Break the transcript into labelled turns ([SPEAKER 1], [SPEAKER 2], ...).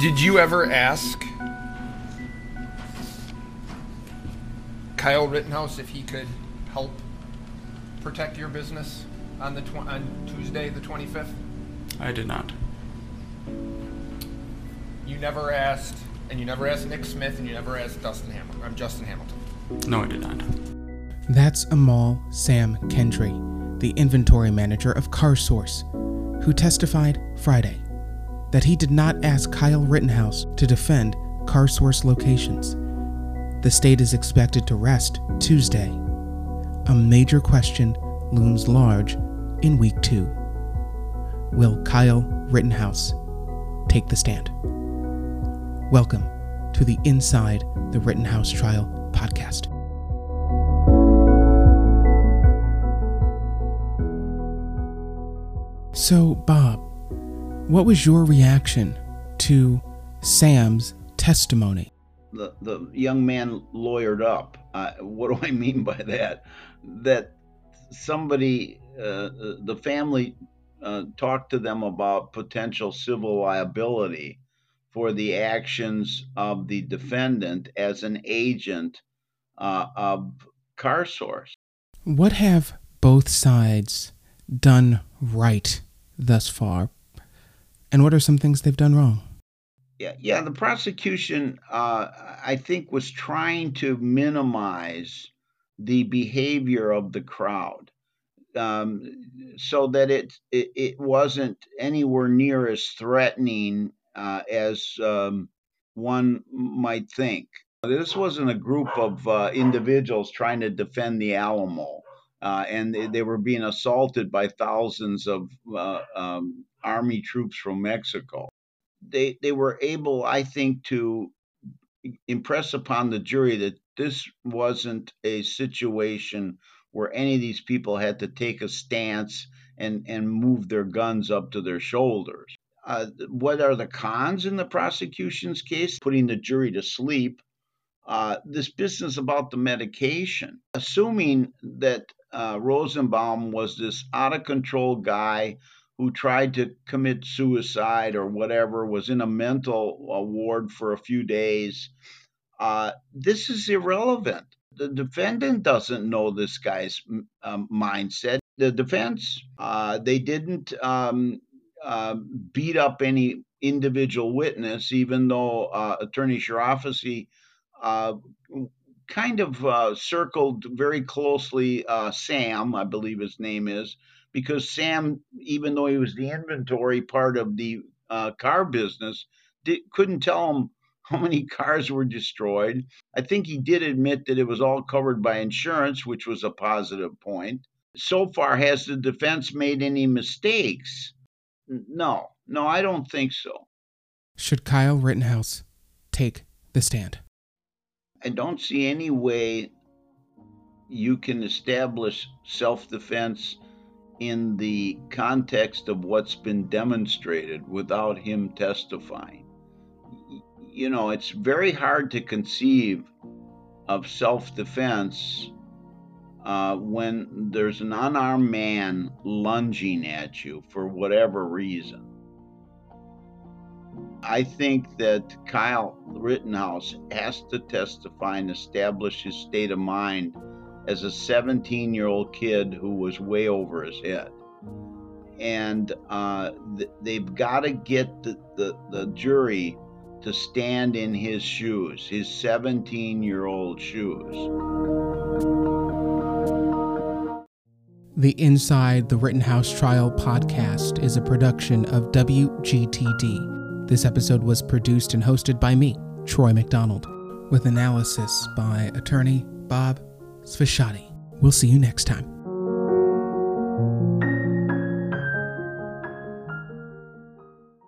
[SPEAKER 1] Did you ever ask Kyle Rittenhouse if he could help protect your business on the tw- on Tuesday the 25th?
[SPEAKER 2] I did not.
[SPEAKER 1] You never asked, and you never asked Nick Smith, and you never asked Dustin Hamilton. I'm um, Justin Hamilton.
[SPEAKER 2] No, I did not.
[SPEAKER 3] That's Amal Sam Khindri, the inventory manager of CarSource, who testified Friday that he did not ask Kyle Rittenhouse to defend CarSource locations. The state is expected to rest Tuesday. A major question looms large in week two. Will Kyle Rittenhouse take the stand? Welcome to the Inside the Rittenhouse Trial podcast. So, Bob, what was your reaction to Sam's testimony?
[SPEAKER 4] The, the young man lawyered up. Uh, what do I mean by that? That somebody, uh, the family, uh, talked to them about potential civil liability for the actions of the defendant as an agent uh, of CarSource.
[SPEAKER 3] What have both sides done right thus far? And what are some things they've done wrong?
[SPEAKER 4] Yeah, yeah. The prosecution, uh, I think, was trying to minimize the behavior of the crowd, um, so that it, it, it wasn't anywhere near as threatening uh, as um, one might think. This wasn't a group of uh, individuals trying to defend the Alamo uh, and they, they, were being assaulted by thousands of uh, um, army troops from Mexico. They they were able, I think, to impress upon the jury that this wasn't a situation where any of these people had to take a stance and and move their guns up to their shoulders. Uh, what are the cons in the prosecution's case? Putting the jury to sleep. Uh, this business about the medication, assuming that uh, Rosenbaum was this out of control guy who tried to commit suicide or whatever, was in a mental ward for a few days. Uh, this is irrelevant. The defendant doesn't know this guy's um, mindset. The defense, uh, they didn't um, uh, beat up any individual witness, even though uh, Attorney Chirafisi uh, kind of uh, circled very closely uh, Sam, I believe his name is, because Sam, even though he was the inventory part of the uh, car business, did, couldn't tell him how many cars were destroyed. I think he did admit that it was all covered by insurance, which was a positive point. So far, has the defense made any mistakes? No, no, I don't think so.
[SPEAKER 3] Should Kyle Rittenhouse take the stand?
[SPEAKER 4] I don't see any way you can establish self defense in the context of what's been demonstrated without him testifying. You know, it's very hard to conceive of self defense uh, when there's an unarmed man lunging at you for whatever reason. I think that Kyle Rittenhouse has to testify and establish his state of mind as a 17 year old kid who was way over his head. And uh, th- they've got to get the, the, the jury to stand in his shoes, his 17 year old shoes.
[SPEAKER 3] The Inside the Rittenhouse Trial podcast is a production of WGTD this episode was produced and hosted by me, Troy McDonald, with analysis by attorney Bob Sfashati. We'll see you next time.